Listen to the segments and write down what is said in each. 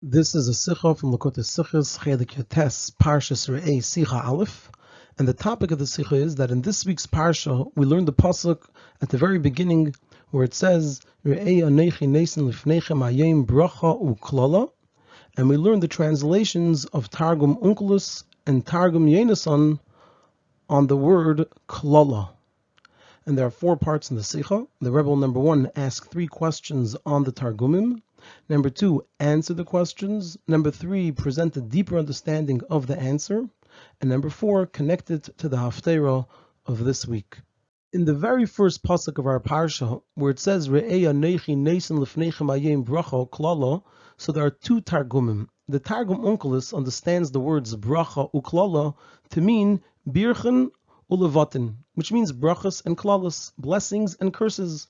This is a Sikha from Likkutei Sichos, Chelik Yates, Parshas Re'eh, Sikha Aleph. And the topic of the Sikha is that in this week's Parsha, we learned the Pasuk at the very beginning where it says, Re'eh Anechi Nesen Lifnechem Ayem Bracha Uklala. And we learned the translations of Targum Onkelos and Targum Yonason on the word Klala. And there are four parts in the Sikha. The Rebbe number one ask three questions on the Targumim. Number two, answer the questions. Number three, present a deeper understanding of the answer. And number four, connect it to the Haftarah of this week. In the very first pasuk of our parsha, where it says Bracha Klala, so there are two targumim. The Targum Onkelos understands the words Bracha Uklala to mean Birchen Ulevatin, which means brachas and klalas, blessings and curses.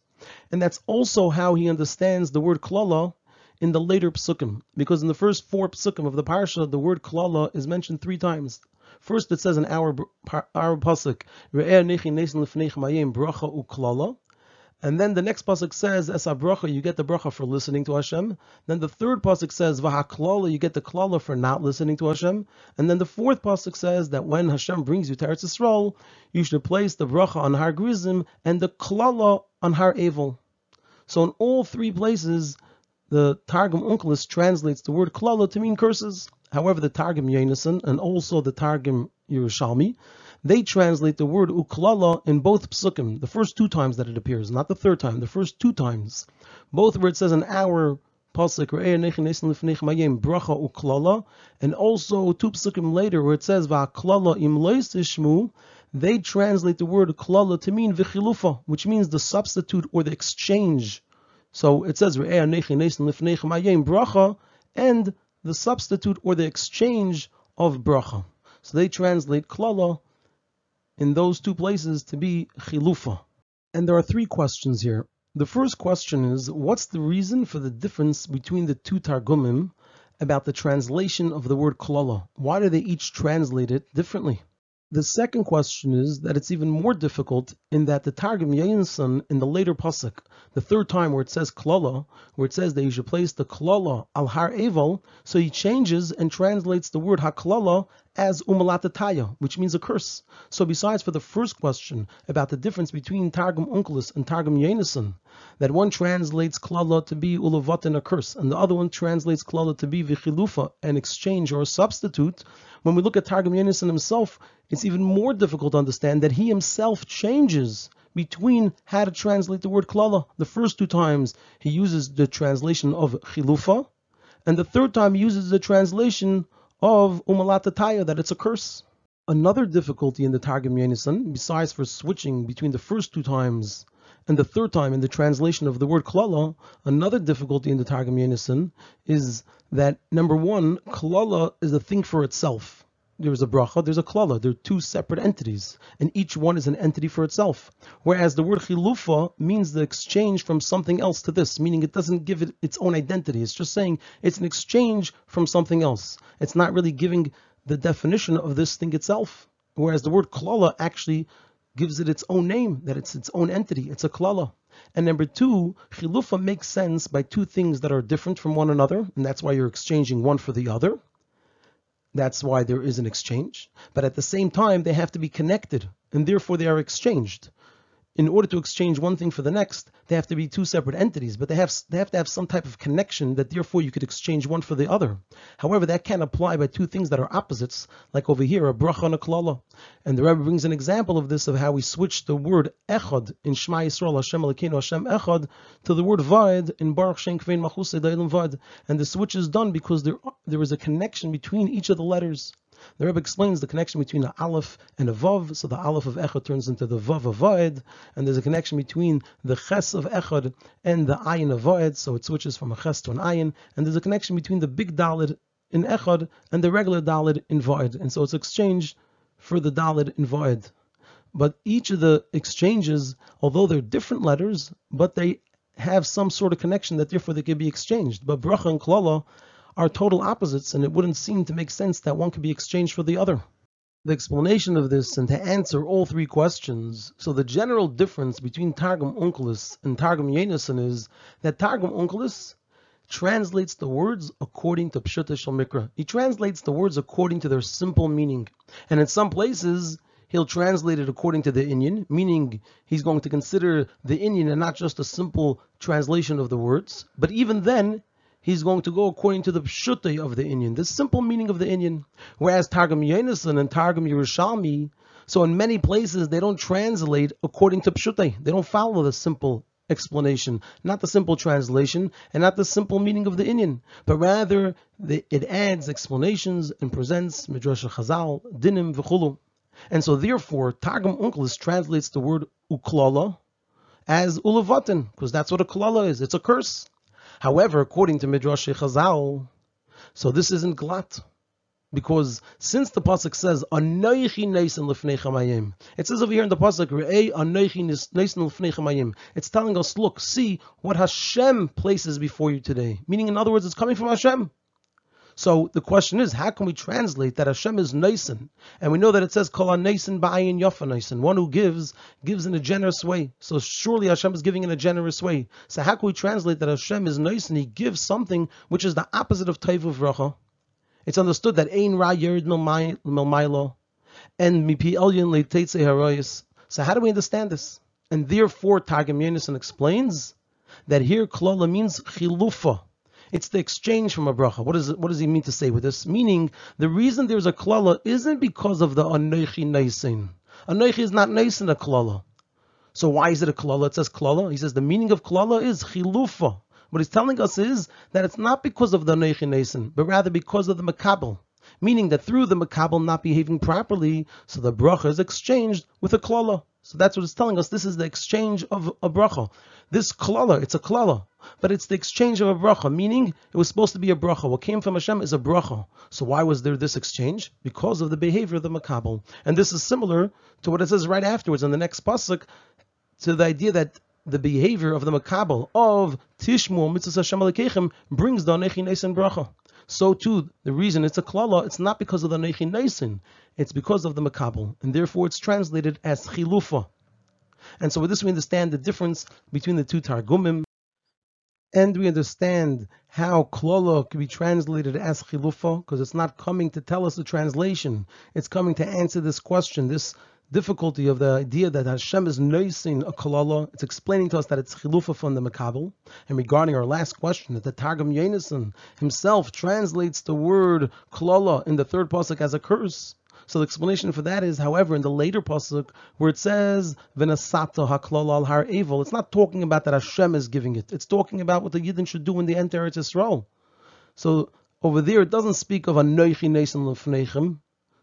And that's also how he understands the word klala in the later psukim, because in the first four psukim of the parsha, the word klala is mentioned three times. First, it says in our our pasuk, "Re'er nechi nesen lefnechem ayim bracha uklala," and then the next pasuk says, "As a bracha, you get the bracha for listening to Hashem." Then the third pasuk says, "Vahaklala," you get the klala for not listening to Hashem. And then the fourth pasuk says that when Hashem brings you to Eretz Yisrael, you should place the bracha on Har Gerizim and the klala on Har Eval. So in all three places, the Targum Onkelos translates the word klala to mean curses. However, the Targum Yonason and also the Targum Yerushalmi, they translate the word uklala in both psukim, the first two times that it appears, not the third time, the first two times. Both where it says in our pasuk, bracha uklala, and also two psukim later where it says va'klala im they translate the word klala to mean vichilufa, which means the substitute or the exchange so it says bracha and the substitute or the exchange of bracha. So they translate klala in those two places to be chilufa. And there are three questions here. The first question is, what's the reason for the difference between the two targumim about the translation of the word klala? Why do they each translate it differently? The second question is that it's even more difficult in that the Targum Yonason in the later pasuk, the third time where it says klala, where it says that you should place the klala al har eval, so he changes and translates the word haklala as umalatataya, which means a curse. So besides for the first question about the difference between Targum Onkelos and Targum Yonason, that one translates klala to be ulavatin a curse, and the other one translates klala to be vichilufa, an exchange or a substitute, when we look at Targum Yonason himself, it's even more difficult to understand that he himself changes between how to translate the word klala. The first two times he uses the translation of chilufa, and the third time he uses the translation of umalatataya, that it's a curse. Another difficulty in the Targum Yonason, besides for switching between the first two times and the third time in the translation of the word klala, another difficulty in the Targum Yonason is that number one, klala is a thing for itself. There's a bracha, there's a klala. They're two separate entities, and each one is an entity for itself. Whereas the word chilufa means the exchange from something else to this, meaning it doesn't give it its own identity. It's just saying it's an exchange from something else. It's not really giving the definition of this thing itself. Whereas the word klala actually gives it its own name, that it's its own entity. It's a klala. And number two, chilufa makes sense by two things that are different from one another, and that's why you're exchanging one for the other. That's why there is an exchange. But at the same time, they have to be connected, and therefore they are exchanged in order to exchange one thing for the next, they have to be two separate entities, but they have they have to have some type of connection that therefore you could exchange one for the other. However, that can't apply by two things that are opposites, like over here, a bracha and a klala. And the Rebbe brings an example of this of how we switch the word echad in Shema Yisrael Hashem Elokeinu Hashem echad to the word vaid in Baruch Shem Kvein Machusei Da'ilim Vaid. And the switch is done because there there is a connection between each of the letters. The Rebbe explains the connection between the Aleph and a Vav, so the Aleph of Echad turns into the Vav of Vaed, and there's a connection between the Ches of Echad and the Ayin of Vaed, so it switches from a Ches to an Ayin, and there's a connection between the big Dalid in Echad and the regular Dalid in Vaed, and so it's exchanged for the Dalid in Vaed. But each of the exchanges, although they're different letters, but they have some sort of connection that therefore they can be exchanged. But Bracha and Klala are total opposites, and it wouldn't seem to make sense that one could be exchanged for the other. The explanation of this, and to answer all three questions, so the general difference between Targum Onkelos and Targum Yonason is that Targum Onkelos translates the words according to Shal Mikra. He translates the words according to their simple meaning. And in some places, he'll translate it according to the Inyan, meaning he's going to consider the Inyan and not just a simple translation of the words. But even then, he's going to go according to the Pshuta of the Inyan, the simple meaning of the Inyan. Whereas Targum Yonason and Targum Yerushalmi, so in many places they don't translate according to Pshuta. They don't follow the simple explanation, not the simple translation, and not the simple meaning of the Inyan, but rather the, it adds explanations and presents Midrash Chazal, Dinim, V'chulu. And so therefore, Targum Onkelos translates the word uklala as ulavatin, because that's what a klala is. It's a curse. However, according to Midrash Chazal, so this isn't glat. Because since the pasuk says Anoichi Lefnei it says over here in the pasuk Lefnei It's telling us, look, see what Hashem places before you today. Meaning, in other words, it's coming from Hashem. So the question is, how can we translate that Hashem is Naisen? And we know that it says Kol Naisen Ba'ayin Yafa Naisen. One who gives, gives in a generous way. So surely Hashem is giving in a generous way. So how can we translate that Hashem is Naisen? He gives something which is the opposite of Taivu Vracha. It's understood that Ein Ra Yerid Milmailo and Mipi Elyon Leitetze Haroyas. So how do we understand this? And therefore Targum Yonason explains that here Klola means chilufa. It's the exchange from a bracha. What, is what does he mean to say with this? Meaning, the reason there's a klala isn't because of the anoichi naisin. Anoichi is not naisin a klala. So why is it a klala? It says klala. He says the meaning of klala is chilufa. What he's telling us is that it's not because of the Neichin but rather because of the Makabel. Meaning that through the Makabel not behaving properly, so the bracha is exchanged with a klala. So that's what it's telling us. This is the exchange of a bracha. This klala, it's a klala, but it's the exchange of a bracha, meaning it was supposed to be a bracha. What came from Hashem is a bracha. So why was there this exchange? Because of the behavior of the makabel. And this is similar to what it says right afterwards in the next pasuk, to the idea that the behavior of the makabel of Tishmu Mitzvah Hashem brings the Anechi Neisen bracha. So too, the reason it's a klala, it's not because of the Anechi Neisen, it's because of the makabel, and therefore it's translated as chilufa. And so with this we understand the difference between the two targumim, and we understand how klala can be translated as chilufa, because it's not coming to tell us the translation, it's coming to answer this question, this difficulty of the idea that Hashem is noising a kalala. It's explaining to us that it's chilufa from the makabel. And regarding our last question, that the Targum Yonason himself translates the word kalala in the third pasuk as a curse. So the explanation for that is, however, in the later pasuk where it says "V'nasata haklala al har eval," it's not talking about that Hashem is giving it. It's talking about what the Yidden should do when they enter Israel. So over there, it doesn't speak of a noichi lefnechem.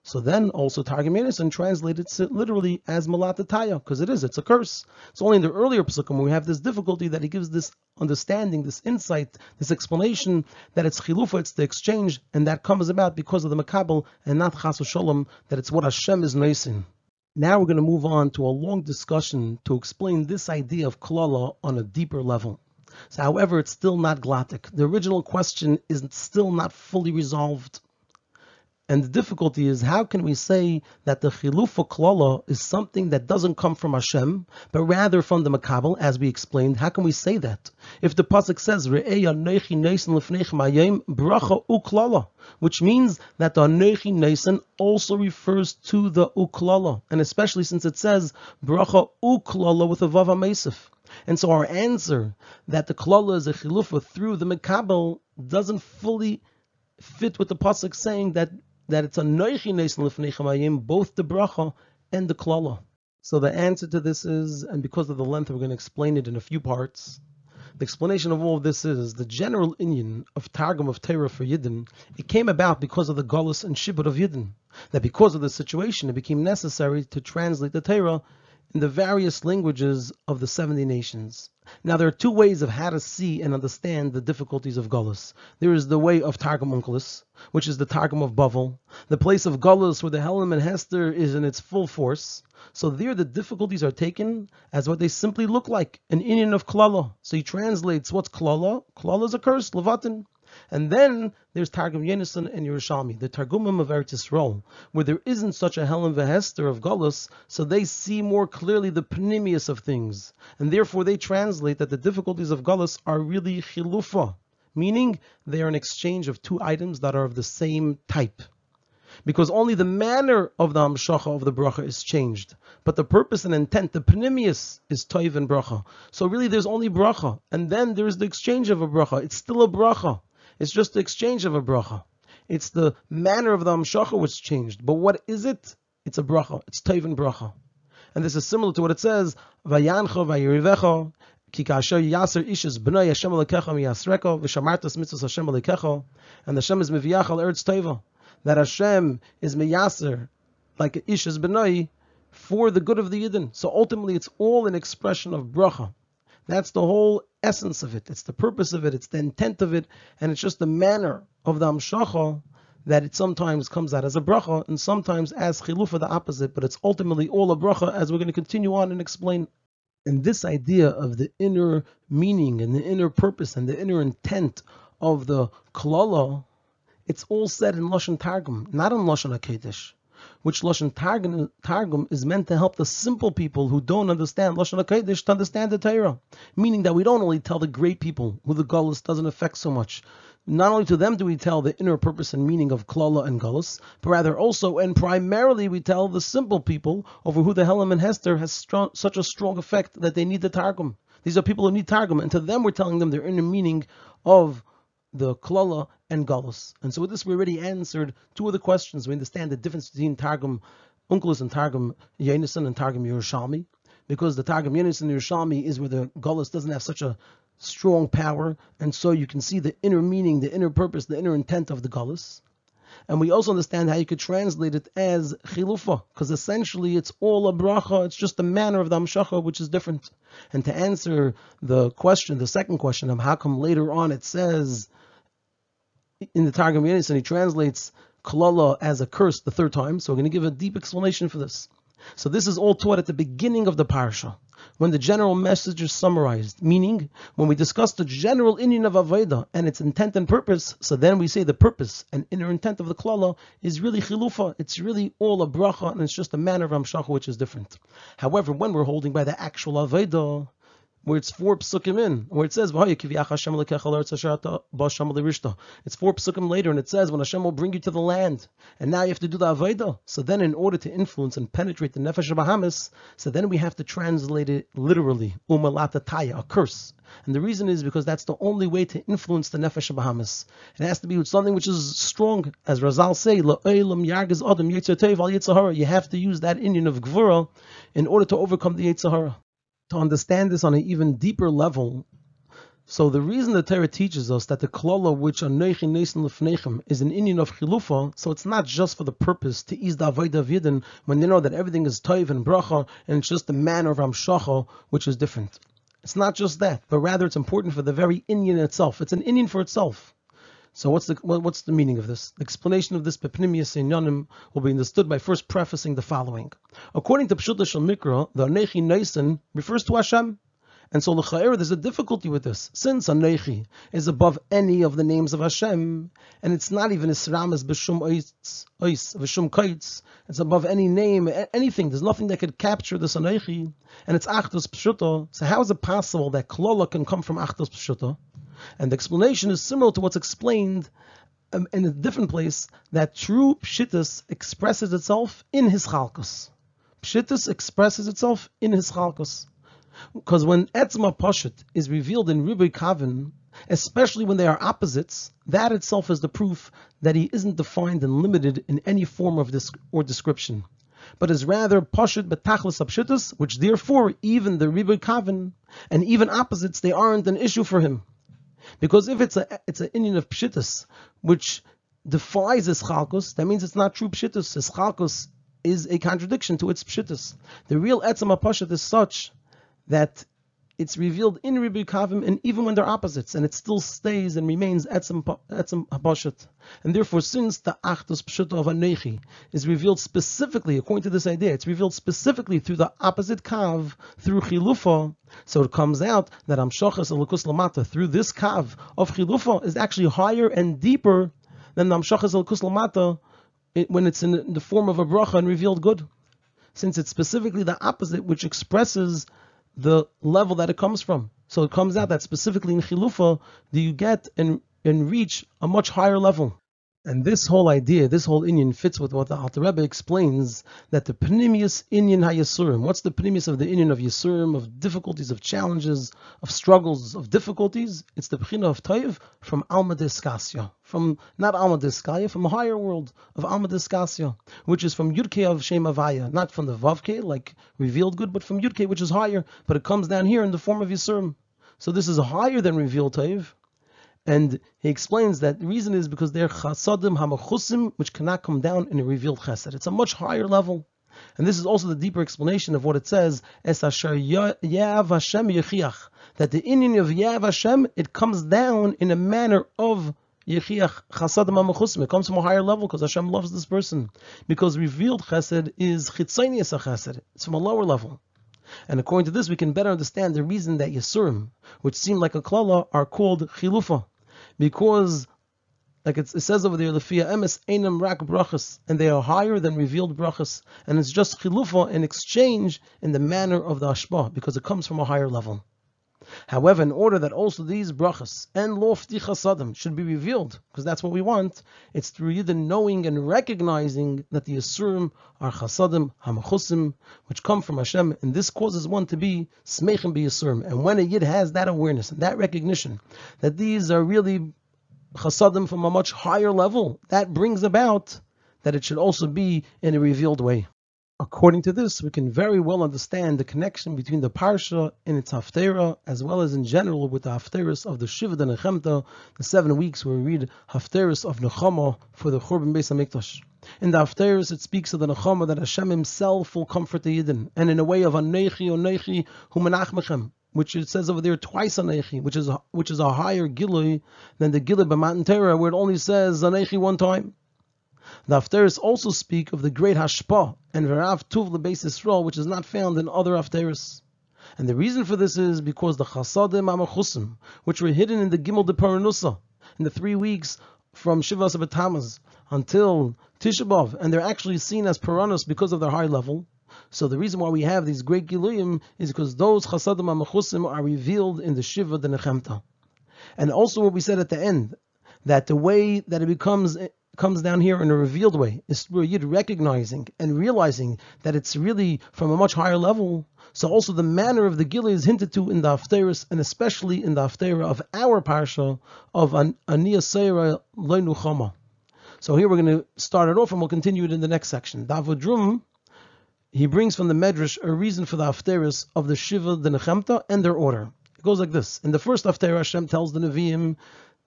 So then also Targum Yonason translated it literally as Malatataya, because it is, it's a curse. It's only in the earlier Pesukim we have this difficulty that he gives this understanding, this insight, this explanation that it's chilufa, it's the exchange, and that comes about because of the Makabel and not Chas Shalom, that it's what Hashem is noising. Now we're going to move on to a long discussion to explain this idea of klala on a deeper level. So, however, it's still not glottic. The original question is still not fully resolved. And the difficulty is how can we say that the chilufa klala is something that doesn't come from Hashem, but rather from the makabel, as we explained? How can we say that? If the pasuk says bracha uklala, which means that the anechi neisen also refers to the uklala, and especially since it says bracha uklala with a vav mesif. And so our answer that the klala is a chilufa through the makabel doesn't fully fit with the pasuk saying that that it's a noichi nesin lifnei both the bracha and the klala. So the answer to this is, and because of the length, we're going to explain it in a few parts. The explanation of all of this is the general Inyan of Targum of Torah for Yidden. It came about because of the Golas and Shibud of Yidden. That because of the situation, it became necessary to translate the Torah in the various languages of the 70 nations. Now, there are two ways of how to see and understand the difficulties of Gullus. There is the way of Targum Onkelos, which is the Targum of Bavel, the place of Gullus where the Helm and Hester is in its full force. So there the difficulties are taken as what they simply look like, an Inyan of Klala. So he translates what's Klala? Klala is a curse, Levatin. And then there's Targum Yonason and Yerushalmi, the Targumim of Eretz Yisrael, where there isn't such a Helem Vehester of Golos, so they see more clearly the panemius of things. And therefore they translate that the difficulties of Golos are really chilufa, meaning they are an exchange of two items that are of the same type. Because only the manner of the hamshacha of the bracha is changed, but the purpose and intent, the pnimius, is toiv and bracha. So really, there's only bracha, and then there's the exchange of a bracha. It's still a bracha. It's just the exchange of a bracha. It's the manner of the hamshacha which changed. But what is it? It's a bracha. It's and bracha. And this is similar to what it says, Vayancha vayirivecha, ki kasher yaser ishes b'nai Hashem alekecha miyasreka, v'shamartas mitzvahs Hashem alekecha, and Hashem is miviyach al eretz teva, that Hashem is miyaser, like ishes b'nai, for the good of the Yidden. So ultimately it's all an expression of bracha. That's the whole essence of it. It's the purpose of it. It's the intent of it. And it's just the manner of the Amshacha that it sometimes comes out as a bracha and sometimes as chilufa, the opposite, but it's ultimately all a bracha as we're going to continue on and explain. And this idea of the inner meaning and the inner purpose and the inner intent of the klala, it's all said in Lashon Targum, not in Lashon HaKedesh which Lashon Targum, is meant to help the simple people who don't understand Lashon HaKodesh to understand the Torah. Meaning that we don't only tell the great people who the Gullus doesn't affect so much. Not only to them do we tell the inner purpose and meaning of Klala and Gullus, but rather also and primarily we tell the simple people over who the Helam and Hester has strong, such a strong effect that they need the Targum. These are people who need Targum, and to them we're telling them their inner meaning of the klala and galus. And so with this, we already answered two of the questions. We understand the difference between Targum Onkelos and Targum Yonason and Targum Yerushalmi, because the Targum Yonason Yerushalmi is where the galus doesn't have such a strong power, and so you can see the inner meaning, the inner purpose, the inner intent of the galus. And we also understand how you could translate it as chilufa, because essentially it's all a bracha, it's just the manner of the amshacha which is different. And to answer the question, the second question of how come later on it says in the Targum Yenis, and he translates Kalala as a curse the third time. So we're going to give a deep explanation for this. So this is all taught at the beginning of the parsha, when the general message is summarized. Meaning, when we discuss the general inyan of Aveda and its intent and purpose, so then we say the purpose and inner intent of the klala is really chilufa. It's really all a bracha, and it's just a manner of amshacha which is different. However, when we're holding by the actual Aveda, where it's four psukim in, where it says, It's four psukim later, and it says, when Hashem will bring you to the land, and now you have to do the Aveda. So then, in order to influence and penetrate the Nefesh of Bahamis, so then we have to translate it literally, umalata taya, a curse. And the reason is because that's the only way to influence the Nefesh of Bahamis. It has to be with something which is strong. As Chazal say, You have to use that inyan of Gvura in order to overcome the Yetzirah to understand this on an even deeper level. So the reason the Torah teaches us that the klala which Anoichi Nesin Lefnechem is an inyan of chilufa, so it's not just for the purpose to ease the avodah of Yidden when they know that everything is toiv and bracha and it's just the manner of Amshacha which is different. It's not just that, but rather it's important for the very inyan itself. It's an inyan for itself. So what's the what's the meaning of this? The explanation of this Pepnimius Inyanim will be understood by first prefacing the following. According to Pshuta Shal Mikra, the Anechi Naisen refers to Hashem. And so l'cha'er, there's a difficulty with this. Since Anechi is above any of the names of Hashem, and it's not even Isram as B'shum Ois, V'shum Kaitz, it's above any name, anything. There's nothing that could capture this Anechi, and it's Achdus Pshuta. So how is it possible that Klola can come from Achdus Pshuta? And the explanation is similar to what's explained um, in a different place that true pshittus expresses itself in his chalkus. Pshittus expresses itself in his chalkus. Because when etzma poshet is revealed in Riboy Kavin, especially when they are opposites, that itself is the proof that he isn't defined and limited in any form of this or description, but is rather poshet betachlis apshitus, which therefore even the Riboy Kavin and even opposites they aren't an issue for him. Because if it's a it's an inyan of pshittus, which defies his chalkus, that means it's not true pshittus. His chalkus is a contradiction to its pshittus. The real etzam apashat is such that it's revealed in Ribi Kavim, and even when they're opposites, and it still stays and remains etzem habashat. And therefore, since the achdus pshut of anechi is revealed specifically, according to this idea, it's revealed specifically through the opposite kav, through chilufa. So it comes out that amshachas elukus lamata through this kav of chilufa is actually higher and deeper than the amshachas elukus lamata when it's in the form of a bracha and revealed good, since it's specifically the opposite which expresses the level that it comes from. So it comes out that specifically in Chilufa, do you get and, and reach a much higher level. And this whole idea, this whole Inyan fits with what the Alter Rebbe explains that the Pnimius Inyan HaYasurim, what's the Pnimius of the Inyan of Yasurim, of difficulties, of challenges, of struggles, of difficulties? It's the Pchina of Toiv from Alma Diskasya, from not Alma Diskaya, from a higher world of Alma Diskasya, which is from Yudke of Shem Havaya, not from the Vavke, like revealed good, but from Yudke, which is higher, but it comes down here in the form of Yasurim. So this is higher than revealed Toiv. And he explains that the reason is because they're chasadim hamachusim, which cannot come down in a revealed chesed. It's a much higher level. And this is also the deeper explanation of what it says, Es asher yav Hashem yechiach, that the Inyan of Yav Hashem, it comes down in a manner of yechiach chasadim hamachusim. It comes from a higher level because Hashem loves this person. Because revealed chesed is chitzonius chesed. It's from a lower level. And according to this, we can better understand the reason that Yisurim, which seem like a klala, are called chilufa because like it says over there, Lefia emes enam rak brachas, and they are higher than revealed brachas, and it's just chilufa in exchange in the manner of the ashba, because it comes from a higher level. However, in order that also these brachas and lofty chasadim should be revealed, because that's what we want, it's through either knowing and recognizing that the asurim are chasadim hamachusim, which come from Hashem, and this causes one to be smechim be asurim. And when a yid has that awareness and that recognition that these are really chasadim from a much higher level, that brings about that it should also be in a revealed way. According to this, we can very well understand the connection between the Parsha and its Haftarah, as well as in general with the Haftarahs of the Shiva and Nechemta, the seven weeks where we read Haftarahs of Nechama for the Churban Beis HaMikdash. In the Haftarahs, it speaks of the Nechama that Hashem himself will comfort the Yidden, and in a way of Anechi, Anechi, Humanachmechem, which it says over there twice Anechi, which is a, which is a higher Gilui than the Gilui B'Matan Torah, where it only says Anechi one time. The Haftarahs also speak of the great Hashpa and Verav Tuv Lebeis Yisrael, which is not found in other Haftarahs. And the reason for this is because the Chasadim Amachusim, which were hidden in the Gimel de Paranusa, in the three weeks from Shivas of until Tisha B'Av, and they're actually seen as Paranus because of their high level. So the reason why we have these great Giluyim is because those Chasadim Amachusim are revealed in the Shiva de Nechemta. And also what we said at the end, that the way that it becomes comes down here in a revealed way is through Yid recognizing and realizing that it's really from a much higher level. So also the manner of the Gila is hinted to in the Haftarahs, and especially in the Haftarah of our Parsha of Aniyah Seira Leinuchama. So here we're going to start it off and we'll continue it in the next section. Davodrum, he brings from the Medrash a reason for the Haftarahs of the Shiva, the Nechemta, and their order. It goes like this. In the first Haftarah, Hashem tells the Nevi'im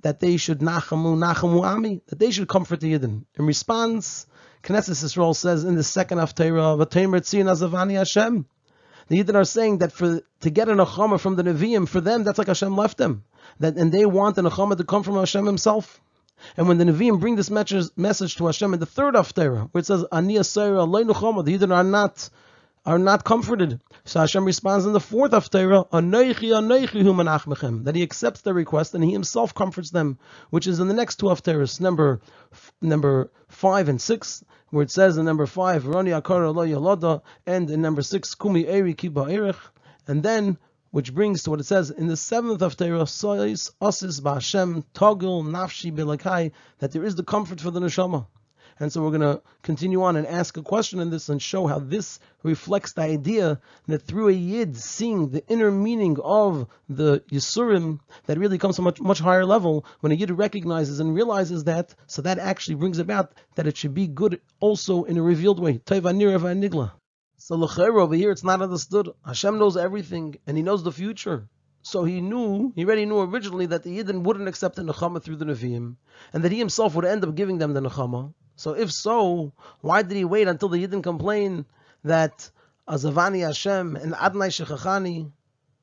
that they should nachamu nachamu ami, that they should comfort the Yidden. In response, Knesset Yisrael says in the second Haftarah, "V'teimer tzin azavani Hashem." The Yidden are saying that for to get a nachama from the Nevi'im, for them that's like Hashem left them, that and they want the nachama to come from Hashem Himself. And when the Nevi'im bring this message, message to Hashem in the third Haftarah, where it says Ani Asayra the Yidden are not are not comforted. So Hashem responds in the fourth Haftarah, Anoichi Anoichi Hu that He accepts their request and He Himself comforts them, which is in the next two Haftarahs, number number five and six, where it says in number five, and in number six, Kumi Eri Kiba Erich, and then which brings to what it says in the seventh Haftarah, Sois Osis Ba'Hashem Togil Nafshi Belakai, that there is the comfort for the neshama. And so we're going to continue on and ask a question in this and show how this reflects the idea that through a yid seeing the inner meaning of the Yisurim that really comes to a much, much higher level, when a yid recognizes and realizes that, so that actually brings about that it should be good also in a revealed way. So over here it's not understood. Hashem knows everything and He knows the future. So he knew, he already knew originally that the Yidden wouldn't accept the Nechama through the Nevi'im, and that he himself would end up giving them the Nechama. So if so, why did he wait until the Yidden complain that Azavani Hashem and Adnai Shechachani?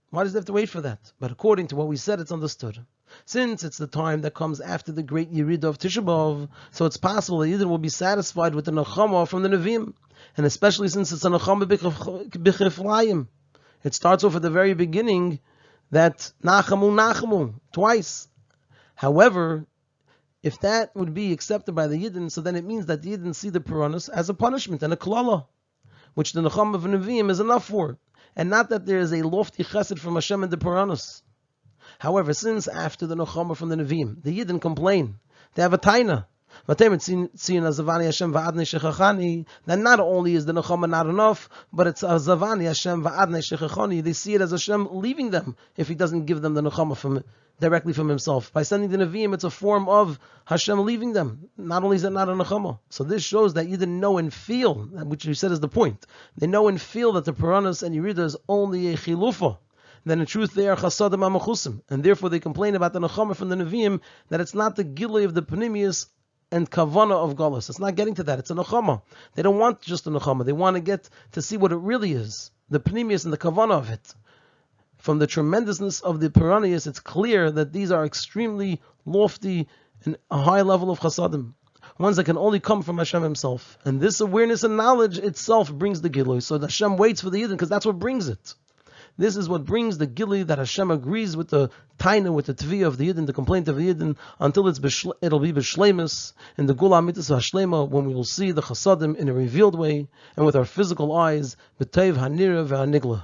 Why does he have to wait for that? But according to what we said, it's understood. Since it's the time that comes after the great Yerid of Tisha B'Av, so it's possible that Yidden will be satisfied with the Nechama from the Nevi'im, and especially since it's a Nechama B'chiflayim. It starts off at the very beginning that Nachamu Nachamu, twice. However, if that would be accepted by the Yidden, so then it means that the Yidden see the Puranas as a punishment and a klala, which the Necham of Nevi'im is enough for. And not that there is a lofty chesed from Hashem in the Puranas. However, since after the Nechama from the Nevi'im, the Yidden complain, they have a taina. Then not only is the Nechama not enough, but it's Azavani Hashem shechachani. They see it as Hashem leaving them if He doesn't give them the Nechama from directly from Himself. By sending the Nevi'im, it's a form of Hashem leaving them. Not only is it not a Nechama. So this shows that you didn't know and feel, which you said is the point. They know and feel that the Puranas and Yerida is only a chilufa then in truth they are chasadim amachusim, and therefore they complain about the nechama from the neviim that it's not the gilui of the panimius and kavana of galus. It's not getting to that. It's a nechama. They don't want just a nechama. They want to get to see what it really is, the panimius and the kavana of it. From the tremendousness of the Piranius, it's clear that these are extremely lofty and a high level of chasadim ones that can only come from Hashem Himself. And this awareness and knowledge itself brings the Gilui. So the Hashem waits for the Yidden because that's what brings it. This is what brings the gili that Hashem agrees with the taina, with the tvi of the yidden, the complaint of the yidden, until it's it'll be b'shlemus in the gula mitzvah hashlema when we will see the chasadim in a revealed way and with our physical eyes, b'teiv hanira v'hanigla.